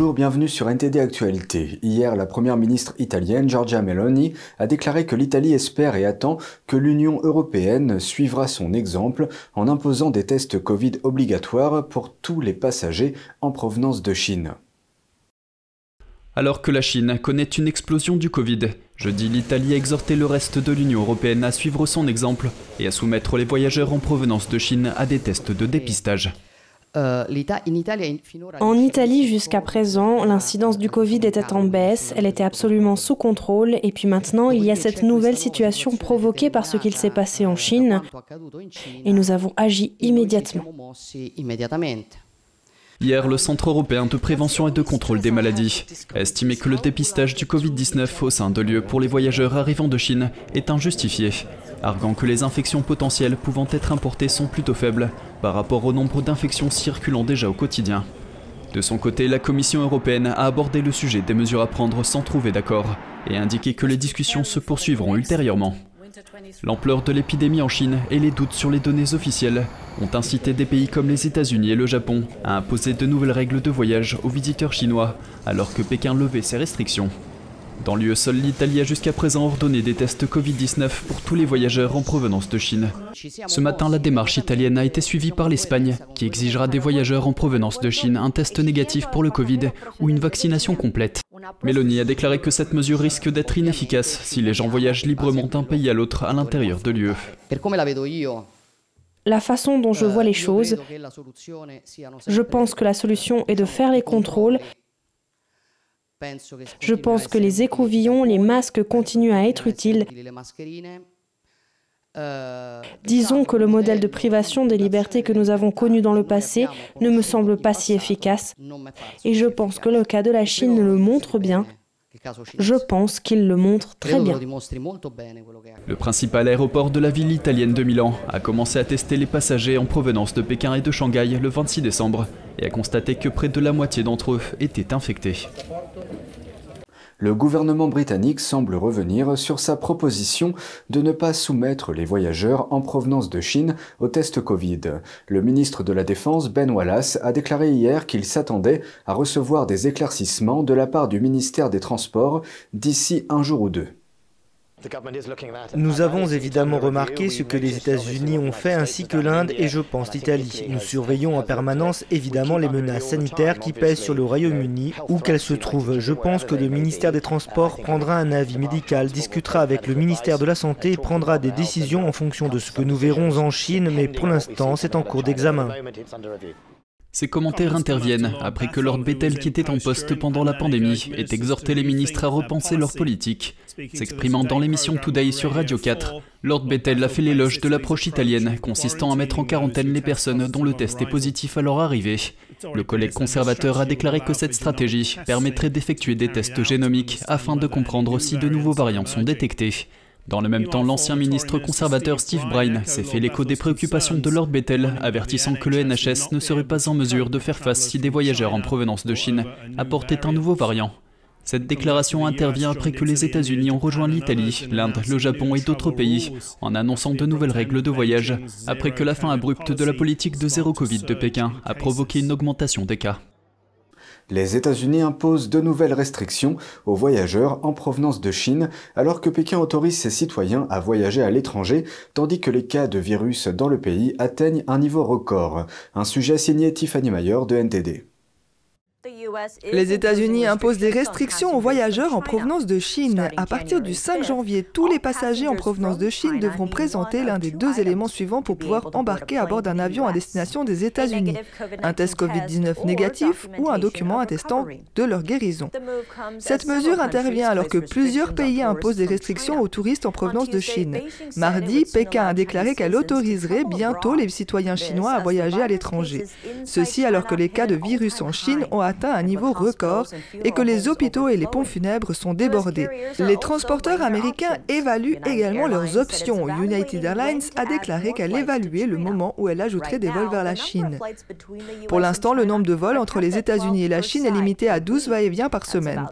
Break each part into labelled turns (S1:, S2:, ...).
S1: Bonjour, bienvenue sur NTD Actualité. Hier, la première ministre italienne, Giorgia Meloni, a déclaré que l'Italie espère et attend que l'Union européenne suivra son exemple en imposant des tests Covid obligatoires pour tous les passagers en provenance de Chine.
S2: Alors que la Chine connaît une explosion du Covid, jeudi l'Italie a exhorté le reste de l'Union européenne à suivre son exemple et à soumettre les voyageurs en provenance de Chine à des tests de dépistage.
S3: Euh, en Italie, jusqu'à présent, l'incidence du Covid était en baisse, elle était absolument sous contrôle, et puis maintenant, il y a cette nouvelle situation provoquée par ce qu'il s'est passé en Chine, et nous avons agi immédiatement.
S2: Hier, le Centre européen de prévention et de contrôle des maladies a estimé que le dépistage du Covid-19 au sein de lieux pour les voyageurs arrivant de Chine est injustifié, arguant que les infections potentielles pouvant être importées sont plutôt faibles par rapport au nombre d'infections circulant déjà au quotidien. De son côté, la Commission européenne a abordé le sujet des mesures à prendre sans trouver d'accord et indiqué que les discussions se poursuivront ultérieurement. L'ampleur de l'épidémie en Chine et les doutes sur les données officielles ont incité des pays comme les États-Unis et le Japon à imposer de nouvelles règles de voyage aux visiteurs chinois, alors que Pékin levait ses restrictions. Dans l'UE, seule l'Italie a jusqu'à présent ordonné des tests Covid-19 pour tous les voyageurs en provenance de Chine. Ce matin, la démarche italienne a été suivie par l'Espagne, qui exigera des voyageurs en provenance de Chine un test négatif pour le Covid ou une vaccination complète. Mélanie a déclaré que cette mesure risque d'être inefficace si les gens voyagent librement d'un pays à l'autre à l'intérieur de l'UE.
S3: La façon dont je vois les choses, je pense que la solution est de faire les contrôles je pense que les écouvillons, les masques continuent à être utiles. Disons que le modèle de privation des libertés que nous avons connu dans le passé ne me semble pas si efficace. Et je pense que le cas de la Chine le montre bien. Je pense qu'il le montre très bien.
S2: Le principal aéroport de la ville italienne de Milan a commencé à tester les passagers en provenance de Pékin et de Shanghai le 26 décembre et a constaté que près de la moitié d'entre eux étaient infectés
S1: le gouvernement britannique semble revenir sur sa proposition de ne pas soumettre les voyageurs en provenance de Chine au test Covid. Le ministre de la Défense, Ben Wallace, a déclaré hier qu'il s'attendait à recevoir des éclaircissements de la part du ministère des Transports d'ici un jour ou deux.
S4: Nous avons évidemment remarqué ce que les États-Unis ont fait ainsi que l'Inde et je pense l'Italie. Nous surveillons en permanence évidemment les menaces sanitaires qui pèsent sur le Royaume-Uni, où qu'elles se trouvent. Je pense que le ministère des Transports prendra un avis médical, discutera avec le ministère de la Santé et prendra des décisions en fonction de ce que nous verrons en Chine, mais pour l'instant c'est en cours d'examen.
S2: Ces commentaires interviennent après que Lord Bethel, qui était en poste pendant la pandémie, ait exhorté les ministres à repenser leur politique. S'exprimant dans l'émission Today sur Radio 4, Lord Bethel a fait l'éloge de l'approche italienne, consistant à mettre en quarantaine les personnes dont le test est positif à leur arrivée. Le collègue conservateur a déclaré que cette stratégie permettrait d'effectuer des tests génomiques afin de comprendre si de nouveaux variants sont détectés. Dans le même temps, l'ancien ministre conservateur Steve Bryan s'est fait l'écho des préoccupations de Lord Bethel, avertissant que le NHS ne serait pas en mesure de faire face si des voyageurs en provenance de Chine apportaient un nouveau variant. Cette déclaration intervient après que les États-Unis ont rejoint l'Italie, l'Inde, le Japon et d'autres pays en annonçant de nouvelles règles de voyage, après que la fin abrupte de la politique de zéro Covid de Pékin a provoqué une augmentation des cas
S1: les États-Unis imposent de nouvelles restrictions aux voyageurs en provenance de Chine, alors que Pékin autorise ses citoyens à voyager à l'étranger, tandis que les cas de virus dans le pays atteignent un niveau record. Un sujet signé Tiffany Mayer de NTD.
S5: Les États-Unis imposent des restrictions aux voyageurs en provenance de Chine. À partir du 5 janvier, tous les passagers en provenance de Chine devront présenter l'un des deux éléments suivants pour pouvoir embarquer à bord d'un avion à destination des États-Unis. Un test Covid-19 négatif ou un document attestant de leur guérison. Cette mesure intervient alors que plusieurs pays imposent des restrictions aux touristes en provenance de Chine. Mardi, Pékin a déclaré qu'elle autoriserait bientôt les citoyens chinois à voyager à l'étranger. Ceci alors que les cas de virus en Chine ont atteint niveau record et que les hôpitaux et les ponts funèbres sont débordés. Les transporteurs américains évaluent également leurs options. United Airlines a déclaré qu'elle évaluait le moment où elle ajouterait des vols vers la Chine. Pour l'instant, le nombre de vols entre les États-Unis et la Chine est limité à 12 va-et-vient par semaine.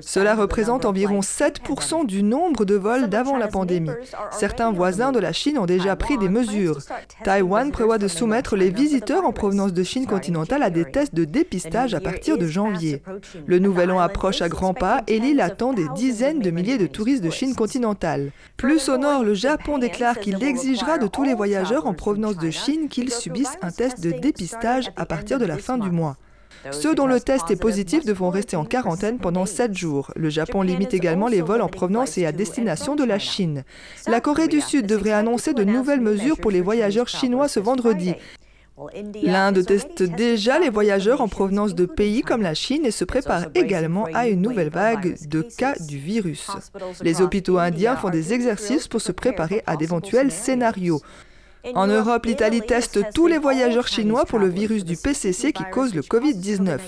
S5: Cela représente environ 7% du nombre de vols d'avant la pandémie. Certains voisins de la Chine ont déjà pris des mesures. Taïwan prévoit de soumettre les visiteurs en provenance de Chine continentale à des tests de dépistage à partir partir de janvier. Le nouvel an approche à grands pas et l'île attend des dizaines de milliers de touristes de Chine continentale. Plus au nord, le Japon déclare qu'il exigera de tous les voyageurs en provenance de Chine qu'ils subissent un test de dépistage à partir de la fin du mois. Ceux dont le test est positif devront rester en quarantaine pendant 7 jours. Le Japon limite également les vols en provenance et à destination de la Chine. La Corée du Sud devrait annoncer de nouvelles mesures pour les voyageurs chinois ce vendredi. L'Inde teste déjà les voyageurs en provenance de pays comme la Chine et se prépare également à une nouvelle vague de cas du virus. Les hôpitaux indiens font des exercices pour se préparer à d'éventuels scénarios. En Europe, l'Italie teste tous les voyageurs chinois pour le virus du PCC qui cause le Covid-19.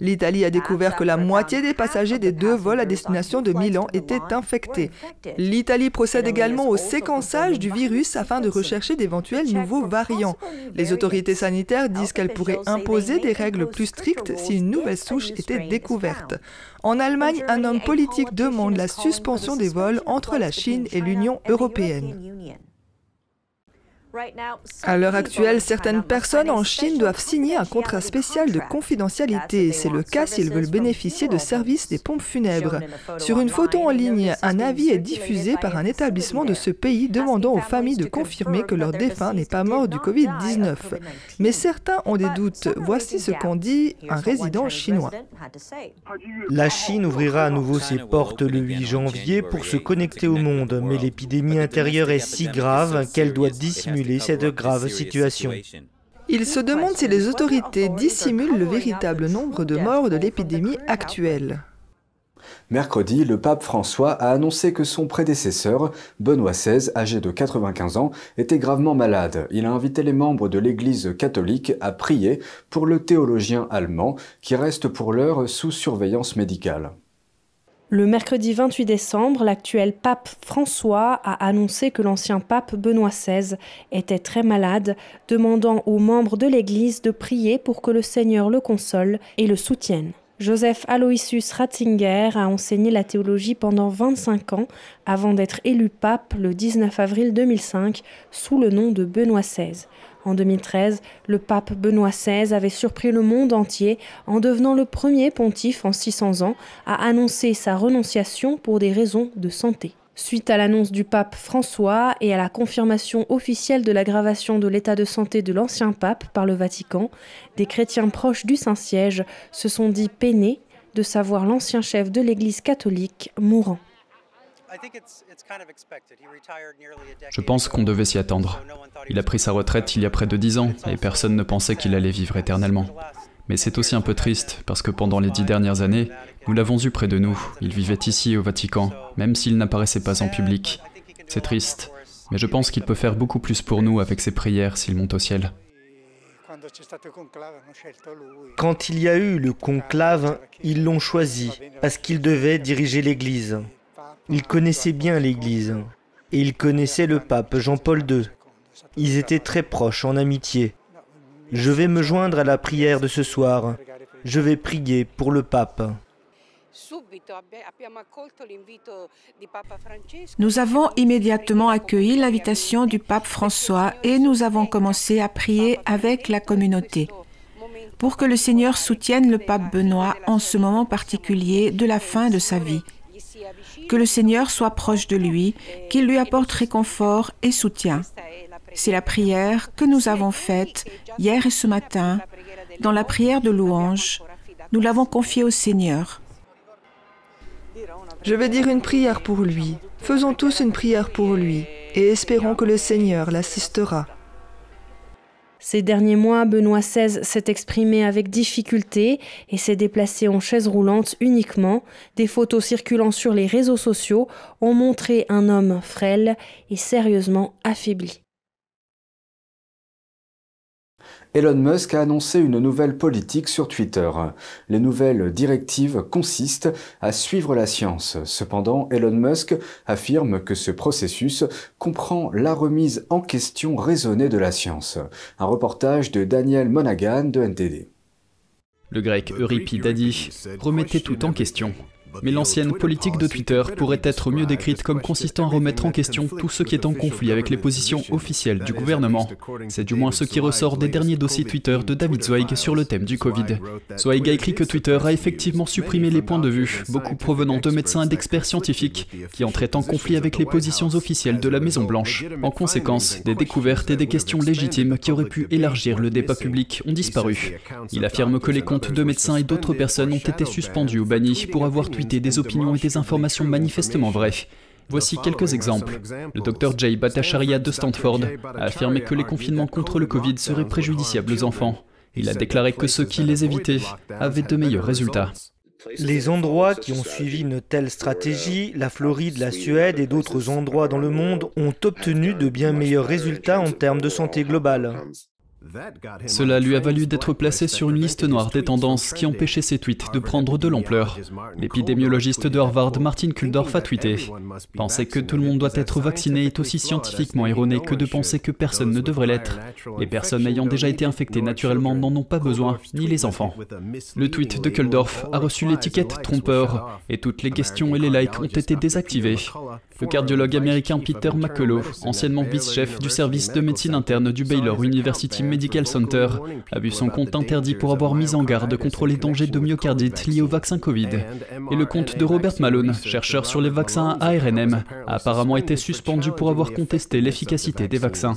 S5: L'Italie a découvert que la moitié des passagers des deux vols à destination de Milan étaient infectés. L'Italie procède également au séquençage du virus afin de rechercher d'éventuels nouveaux variants. Les autorités sanitaires disent qu'elles pourraient imposer des règles plus strictes si une nouvelle souche était découverte. En Allemagne, un homme politique demande la suspension des vols entre la Chine et l'Union européenne. À l'heure actuelle, certaines personnes en Chine doivent signer un contrat spécial de confidentialité. C'est le cas s'ils veulent bénéficier de services des pompes funèbres. Sur une photo en ligne, un avis est diffusé par un établissement de ce pays demandant aux familles de confirmer que leur défunt n'est pas mort du Covid-19. Mais certains ont des doutes. Voici ce qu'en dit un résident chinois.
S4: La Chine ouvrira à nouveau ses portes le 8 janvier pour se connecter au monde, mais l'épidémie intérieure est si grave qu'elle doit dissimuler cette grave situation.
S5: Il se demande si les autorités dissimulent le véritable nombre de morts de l'épidémie actuelle.
S1: Mercredi, le pape François a annoncé que son prédécesseur, Benoît XVI, âgé de 95 ans, était gravement malade. Il a invité les membres de l'Église catholique à prier pour le théologien allemand, qui reste pour l'heure sous surveillance médicale.
S3: Le mercredi 28 décembre, l'actuel pape François a annoncé que l'ancien pape Benoît XVI était très malade, demandant aux membres de l'Église de prier pour que le Seigneur le console et le soutienne. Joseph Aloysius Ratzinger a enseigné la théologie pendant 25 ans avant d'être élu pape le 19 avril 2005 sous le nom de Benoît XVI. En 2013, le pape Benoît XVI avait surpris le monde entier en devenant le premier pontife en 600 ans à annoncer sa renonciation pour des raisons de santé. Suite à l'annonce du pape François et à la confirmation officielle de l'aggravation de l'état de santé de l'ancien pape par le Vatican, des chrétiens proches du Saint-Siège se sont dit peinés de savoir l'ancien chef de l'Église catholique mourant.
S2: Je pense qu'on devait s'y attendre. Il a pris sa retraite il y a près de dix ans et personne ne pensait qu'il allait vivre éternellement. Mais c'est aussi un peu triste parce que pendant les dix dernières années, nous l'avons eu près de nous. Il vivait ici au Vatican, même s'il n'apparaissait pas en public. C'est triste, mais je pense qu'il peut faire beaucoup plus pour nous avec ses prières s'il monte au ciel.
S4: Quand il y a eu le conclave, ils l'ont choisi parce qu'il devait diriger l'Église. Il connaissait bien l'Église et il connaissait le pape Jean-Paul II. Ils étaient très proches en amitié. Je vais me joindre à la prière de ce soir. Je vais prier pour le pape.
S6: Nous avons immédiatement accueilli l'invitation du pape François et nous avons commencé à prier avec la communauté pour que le Seigneur soutienne le pape Benoît en ce moment particulier de la fin de sa vie que le Seigneur soit proche de lui, qu'il lui apporte réconfort et soutien. C'est la prière que nous avons faite hier et ce matin dans la prière de louange. Nous l'avons confiée au Seigneur.
S5: Je vais dire une prière pour lui. Faisons tous une prière pour lui et espérons que le Seigneur l'assistera.
S3: Ces derniers mois, Benoît XVI s'est exprimé avec difficulté et s'est déplacé en chaise roulante uniquement. Des photos circulant sur les réseaux sociaux ont montré un homme frêle et sérieusement affaibli.
S1: Elon Musk a annoncé une nouvelle politique sur Twitter. Les nouvelles directives consistent à suivre la science. Cependant, Elon Musk affirme que ce processus comprend la remise en question raisonnée de la science. Un reportage de Daniel Monaghan de NTD.
S2: Le grec Euripidadi remettait tout en question. Mais l'ancienne politique de Twitter pourrait être mieux décrite comme consistant à remettre en question tout ce qui est en conflit avec les positions officielles du gouvernement. C'est du moins ce qui ressort des derniers dossiers Twitter de David Zweig sur le thème du Covid. Zweig a écrit que Twitter a effectivement supprimé les points de vue, beaucoup provenant de médecins et d'experts scientifiques, qui entraient en conflit avec les positions officielles de la Maison-Blanche. En conséquence, des découvertes et des questions légitimes qui auraient pu élargir le débat public ont disparu. Il affirme que les comptes de médecins et d'autres personnes ont été suspendus ou bannis pour avoir tweeté des opinions et des informations manifestement vraies. Voici quelques exemples. Le docteur Jay Bhattacharya de Stanford a affirmé que les confinements contre le Covid seraient préjudiciables aux enfants. Il a déclaré que ceux qui les évitaient avaient de meilleurs résultats.
S4: Les endroits qui ont suivi une telle stratégie, la Floride, la Suède et d'autres endroits dans le monde, ont obtenu de bien meilleurs résultats en termes de santé globale.
S2: Cela lui a valu d'être placé sur une liste noire des tendances qui empêchaient ses tweets de prendre de l'ampleur. L'épidémiologiste de Harvard, Martin Kuldorf, a tweeté Penser que tout le monde doit être vacciné est aussi scientifiquement erroné que de penser que personne ne devrait l'être. Les personnes ayant déjà été infectées naturellement n'en ont pas besoin, ni les enfants. Le tweet de Kuldorf a reçu l'étiquette trompeur et toutes les questions et les likes ont été désactivés. Le cardiologue américain Peter McCullough, anciennement vice-chef du service de médecine interne du Baylor University Medical Center, a vu son compte interdit pour avoir mis en garde contre les dangers de myocardite liés au vaccin Covid. Et le compte de Robert Malone, chercheur sur les vaccins à ARNM, a apparemment été suspendu pour avoir contesté l'efficacité des vaccins.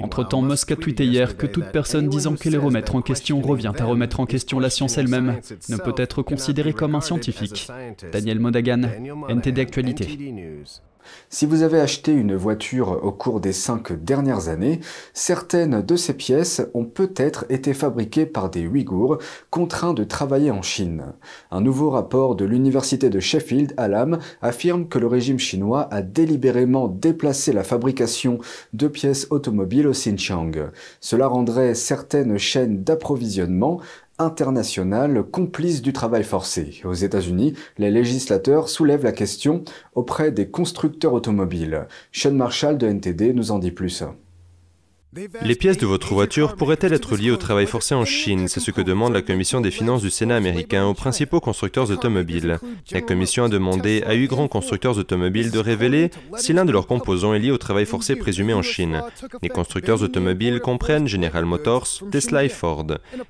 S2: Entre-temps, Musk a tweeté hier que toute personne disant que les remettre en question revient à remettre en question la science elle-même ne peut être considérée comme un scientifique. Daniel Modagan, NTD Actualité.
S1: Si vous avez acheté une voiture au cours des cinq dernières années, certaines de ces pièces ont peut-être été fabriquées par des Ouïghours contraints de travailler en Chine. Un nouveau rapport de l'université de Sheffield, Alam, affirme que le régime chinois a délibérément déplacé la fabrication de pièces automobiles au Xinjiang. Cela rendrait certaines chaînes d'approvisionnement internationale complice du travail forcé. Aux États-Unis, les législateurs soulèvent la question auprès des constructeurs automobiles. Sean Marshall de NTD nous en dit plus.
S7: Les pièces de votre voiture pourraient-elles être liées au travail forcé en Chine C'est ce que demande la Commission des finances du Sénat américain aux principaux constructeurs automobiles. La Commission a demandé à huit grands constructeurs automobiles de révéler si l'un de leurs composants est lié au travail forcé présumé en Chine. Les constructeurs automobiles comprennent General Motors, Tesla et Ford.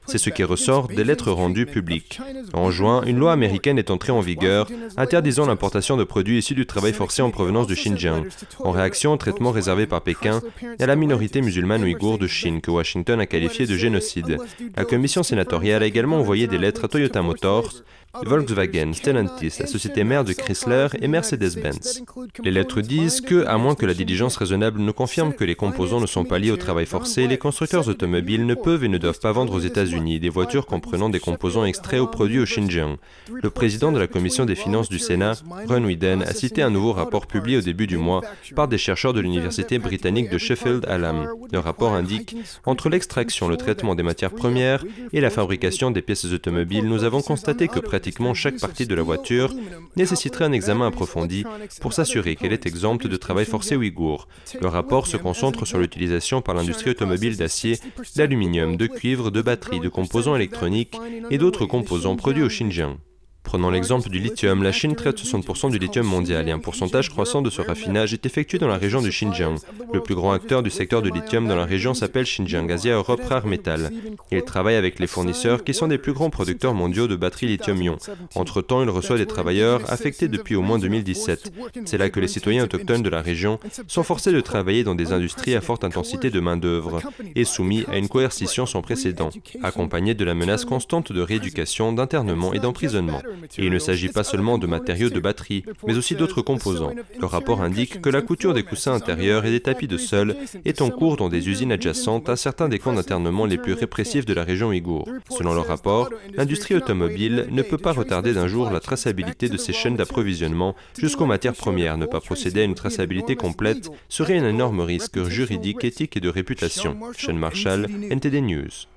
S7: C'est ce qui ressort des lettres rendues publiques. En juin, une loi américaine est entrée en vigueur interdisant l'importation de produits issus du travail forcé en provenance du Xinjiang, en réaction au traitement réservé par Pékin à la minorité musulmane ouïghour de Chine que Washington a qualifié de génocide. La commission sénatoriale a également envoyé des lettres à Toyota Motors Volkswagen, Stellantis, la société mère de Chrysler et Mercedes-Benz. Les lettres disent que, à moins que la diligence raisonnable ne confirme que les composants ne sont pas liés au travail forcé, les constructeurs automobiles ne peuvent et ne doivent pas vendre aux États-Unis des voitures comprenant des composants extraits ou produits au Xinjiang. Le président de la commission des finances du Sénat, Ron Wyden, a cité un nouveau rapport publié au début du mois par des chercheurs de l'université britannique de Sheffield Hallam. Le rapport indique entre l'extraction, le traitement des matières premières et la fabrication des pièces automobiles, nous avons constaté que près chaque partie de la voiture nécessiterait un examen approfondi pour s'assurer qu'elle est exempte de travail forcé ouïghour. Le rapport se concentre sur l'utilisation par l'industrie automobile d'acier, d'aluminium, de cuivre, de batteries, de composants électroniques et d'autres composants produits au Xinjiang. Prenons l'exemple du lithium. La Chine traite 60% du lithium mondial et un pourcentage croissant de ce raffinage est effectué dans la région du Xinjiang. Le plus grand acteur du secteur du lithium dans la région s'appelle Xinjiang Asia Europe Rare Metal. Il travaille avec les fournisseurs qui sont des plus grands producteurs mondiaux de batteries lithium-ion. Entre-temps, il reçoit des travailleurs affectés depuis au moins 2017. C'est là que les citoyens autochtones de la région sont forcés de travailler dans des industries à forte intensité de main-d'œuvre et soumis à une coercition sans précédent, accompagnée de la menace constante de rééducation, d'internement et d'emprisonnement. Et il ne s'agit pas seulement de matériaux de batterie, mais aussi d'autres composants. Le rapport indique que la couture des coussins intérieurs et des tapis de sol est en cours dans des usines adjacentes à certains des camps d'internement les plus répressifs de la région ouïghour. Selon le rapport, l'industrie automobile ne peut pas retarder d'un jour la traçabilité de ses chaînes d'approvisionnement jusqu'aux matières premières. Ne pas procéder à une traçabilité complète serait un énorme risque juridique, éthique et de réputation. Sean Marshall, NTD News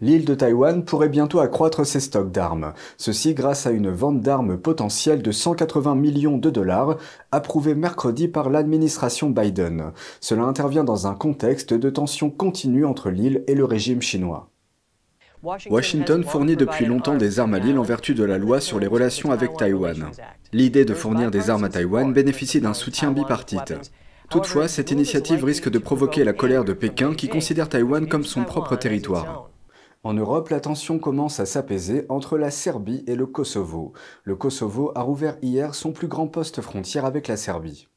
S1: l'île de Taïwan pourrait bientôt accroître ses stocks d'armes. Ceci grâce à une vente d'armes potentielle de 180 millions de dollars approuvée mercredi par l'administration Biden. Cela intervient dans un contexte de tension continue entre l'île et le régime chinois. Washington fournit depuis longtemps des armes à l'île en vertu de la loi sur les relations avec Taïwan. L'idée de fournir des armes à Taïwan bénéficie d'un soutien bipartite. Toutefois, cette initiative risque de provoquer la colère de Pékin qui considère Taïwan comme son propre territoire. En Europe, la tension commence à s'apaiser entre la Serbie et le Kosovo. Le Kosovo a rouvert hier son plus grand poste frontière avec la Serbie.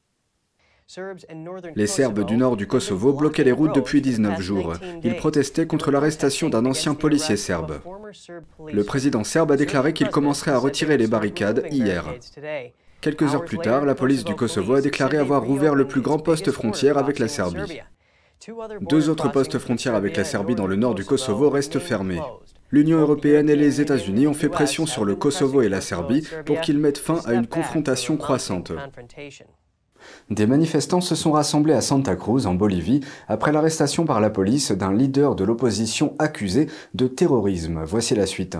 S1: Les Serbes du nord du Kosovo bloquaient les routes depuis 19 jours. Ils protestaient contre l'arrestation d'un ancien policier serbe. Le président serbe a déclaré qu'il commencerait à retirer les barricades hier. Quelques heures plus tard, la police du Kosovo a déclaré avoir rouvert le plus grand poste frontière avec la Serbie. Deux autres postes frontières avec la Serbie dans le nord du Kosovo restent fermés. L'Union européenne et les États-Unis ont fait pression sur le Kosovo et la Serbie pour qu'ils mettent fin à une confrontation croissante. Des manifestants se sont rassemblés à Santa Cruz, en Bolivie, après l'arrestation par la police d'un leader de l'opposition accusé de terrorisme. Voici la suite.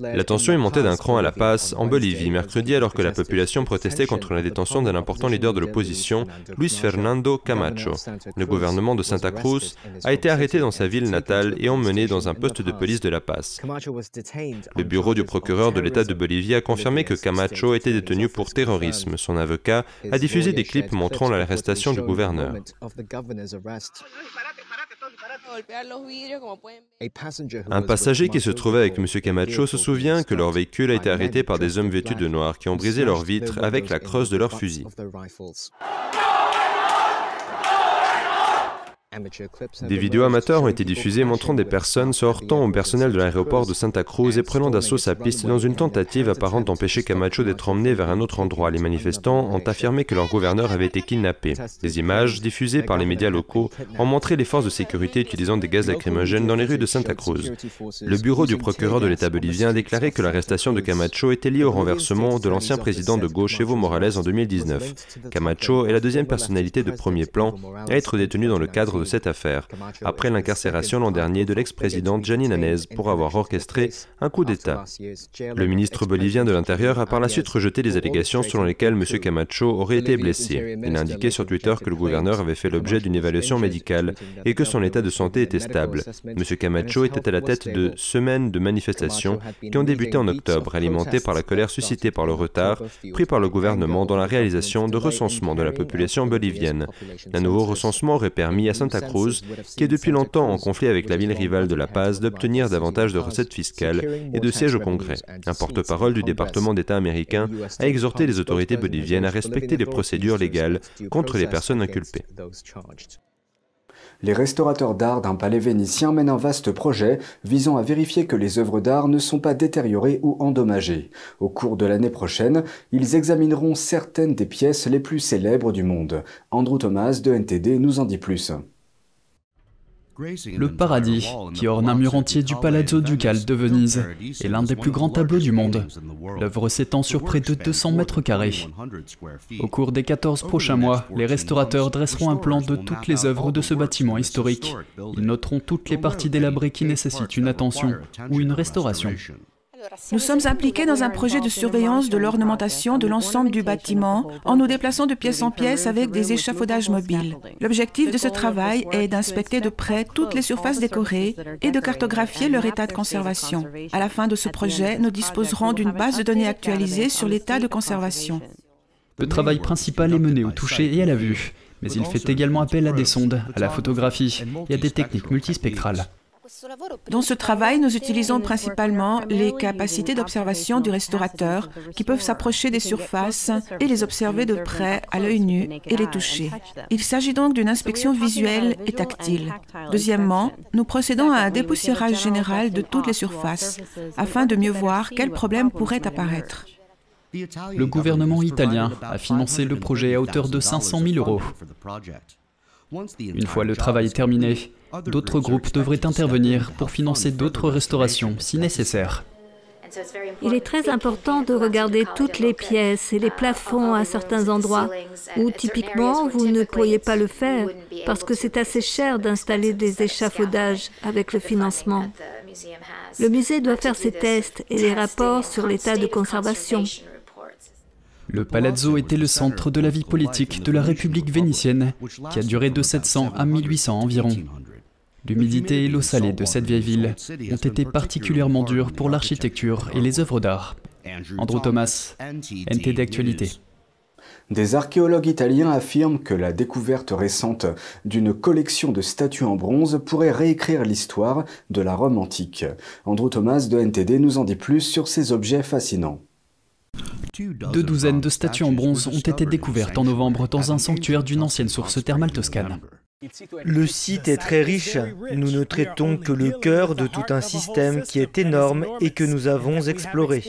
S7: La tension est montée d'un cran à La Paz, en Bolivie, mercredi, alors que la population protestait contre la détention d'un important leader de l'opposition, Luis Fernando Camacho. Le gouvernement de Santa Cruz a été arrêté dans sa ville natale et emmené dans un poste de police de La Paz. Le bureau du procureur de l'État de Bolivie a confirmé que Camacho était détenu pour terrorisme. Son avocat a diffusé des clips montrant l'arrestation du gouverneur. Un passager qui se trouvait avec M. Camacho se souvient que leur véhicule a été arrêté par des hommes vêtus de noir qui ont brisé leurs vitres avec la crosse de leur fusil. Des vidéos amateurs ont été diffusées montrant des personnes sortant au personnel de l'aéroport de Santa Cruz et prenant d'assaut sa piste dans une tentative apparente d'empêcher Camacho d'être emmené vers un autre endroit. Les manifestants ont affirmé que leur gouverneur avait été kidnappé. Des images diffusées par les médias locaux ont montré les forces de sécurité utilisant des gaz lacrymogènes dans les rues de Santa Cruz. Le bureau du procureur de l'État bolivien a déclaré que l'arrestation de Camacho était liée au renversement de l'ancien président de gauche Evo Morales en 2019. Camacho est la deuxième personnalité de premier plan à être détenue dans le cadre de cette affaire, après l'incarcération l'an dernier de l'ex-président Gianni Nanez pour avoir orchestré un coup d'État. Le ministre bolivien de l'Intérieur a par la suite rejeté les allégations selon lesquelles M. Camacho aurait été blessé. Il a indiqué sur Twitter que le gouverneur avait fait l'objet d'une évaluation médicale et que son état de santé était stable. M. Camacho était à la tête de semaines de manifestations qui ont débuté en octobre, alimentées par la colère suscitée par le retard pris par le gouvernement dans la réalisation de recensement de la population bolivienne. Un nouveau recensement aurait permis à Santa Cruz, qui est depuis longtemps en conflit avec la ville rivale de La Paz, d'obtenir davantage de recettes fiscales et de sièges au Congrès. Un porte-parole du département d'État américain a exhorté les autorités boliviennes à respecter les procédures légales contre les personnes inculpées.
S1: Les restaurateurs d'art d'un palais vénitien mènent un vaste projet visant à vérifier que les œuvres d'art ne sont pas détériorées ou endommagées. Au cours de l'année prochaine, ils examineront certaines des pièces les plus célèbres du monde. Andrew Thomas de NTD nous en dit plus.
S2: Le Paradis, qui orne un mur entier du Palazzo Ducal de Venise, est l'un des plus grands tableaux du monde. L'œuvre s'étend sur près de 200 mètres carrés. Au cours des 14 prochains mois, les restaurateurs dresseront un plan de toutes les œuvres de ce bâtiment historique. Ils noteront toutes les parties délabrées qui nécessitent une attention ou une restauration.
S6: Nous sommes impliqués dans un projet de surveillance de l'ornementation de l'ensemble du bâtiment en nous déplaçant de pièce en pièce avec des échafaudages mobiles. L'objectif de ce travail est d'inspecter de près toutes les surfaces décorées et de cartographier leur état de conservation. À la fin de ce projet, nous disposerons d'une base de données actualisée sur l'état de conservation.
S2: Le travail principal est mené au toucher et à la vue, mais il fait également appel à des sondes, à la photographie et à des techniques multispectrales.
S6: Dans ce travail, nous utilisons principalement les capacités d'observation du restaurateur qui peuvent s'approcher des surfaces et les observer de près à l'œil nu et les toucher. Il s'agit donc d'une inspection visuelle et tactile. Deuxièmement, nous procédons à un dépoussiérage général de toutes les surfaces afin de mieux voir quels problèmes pourraient apparaître.
S2: Le gouvernement italien a financé le projet à hauteur de 500 000 euros. Une fois le travail terminé, d'autres groupes devraient intervenir pour financer d'autres restaurations si nécessaire.
S8: Il est très important de regarder toutes les pièces et les plafonds à certains endroits où typiquement vous ne pourriez pas le faire parce que c'est assez cher d'installer des échafaudages avec le financement. Le musée doit faire ses tests et les rapports sur l'état de conservation.
S2: Le palazzo était le centre de la vie politique de la République vénitienne, qui a duré de 700 à 1800 environ. L'humidité et l'eau salée de cette vieille ville ont été particulièrement dures pour l'architecture et les œuvres d'art. Andrew Thomas, NTD Actualité.
S1: Des archéologues italiens affirment que la découverte récente d'une collection de statues en bronze pourrait réécrire l'histoire de la Rome antique. Andrew Thomas de NTD nous en dit plus sur ces objets fascinants.
S2: Deux douzaines de statues en bronze ont été découvertes en novembre dans un sanctuaire d'une ancienne source thermale toscane.
S4: Le site est très riche. Nous ne traitons que le cœur de tout un système qui est énorme et que nous avons exploré.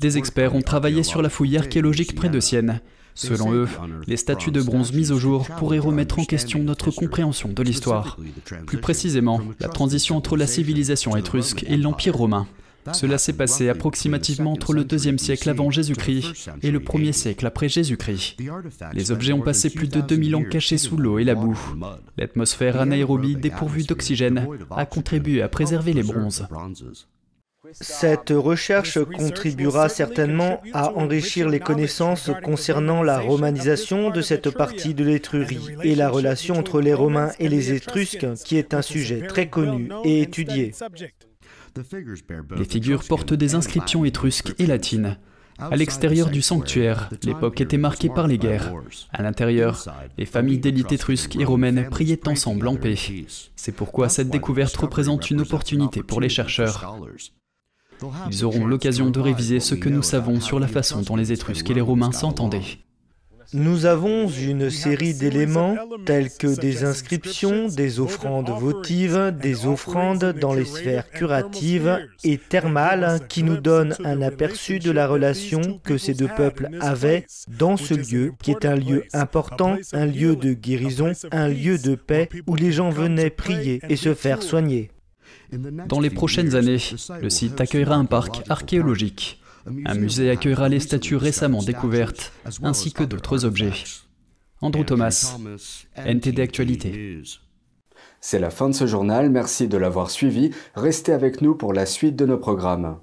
S2: Des experts ont travaillé sur la fouille archéologique près de Sienne. Selon eux, les statues de bronze mises au jour pourraient remettre en question notre compréhension de l'histoire. Plus précisément, la transition entre la civilisation étrusque et l'Empire romain. Cela s'est passé approximativement entre le deuxième siècle avant Jésus-Christ et le premier siècle après Jésus-Christ. Les objets ont passé plus de 2000 ans cachés sous l'eau et la boue. L'atmosphère anaérobie dépourvue d'oxygène a contribué à préserver les bronzes.
S4: Cette recherche contribuera certainement à enrichir les connaissances concernant la romanisation de cette partie de l'Étrurie et la relation entre les Romains et les Étrusques, qui est un sujet très connu et étudié.
S2: Les figures portent des inscriptions étrusques et latines. À l'extérieur du sanctuaire, l'époque était marquée par les guerres. À l'intérieur, les familles d'élite étrusques et romaines priaient ensemble en paix. C'est pourquoi cette découverte représente une opportunité pour les chercheurs. Ils auront l'occasion de réviser ce que nous savons sur la façon dont les Étrusques et les Romains s'entendaient.
S4: Nous avons une série d'éléments tels que des inscriptions, des offrandes votives, des offrandes dans les sphères curatives et thermales qui nous donnent un aperçu de la relation que ces deux peuples avaient dans ce lieu qui est un lieu important, un lieu de guérison, un lieu de paix où les gens venaient prier et se faire soigner.
S2: Dans les prochaines années, le site accueillera un parc archéologique. Un musée accueillera les statues récemment découvertes, ainsi que d'autres objets. Andrew Thomas, NTD Actualité.
S1: C'est la fin de ce journal, merci de l'avoir suivi. Restez avec nous pour la suite de nos programmes.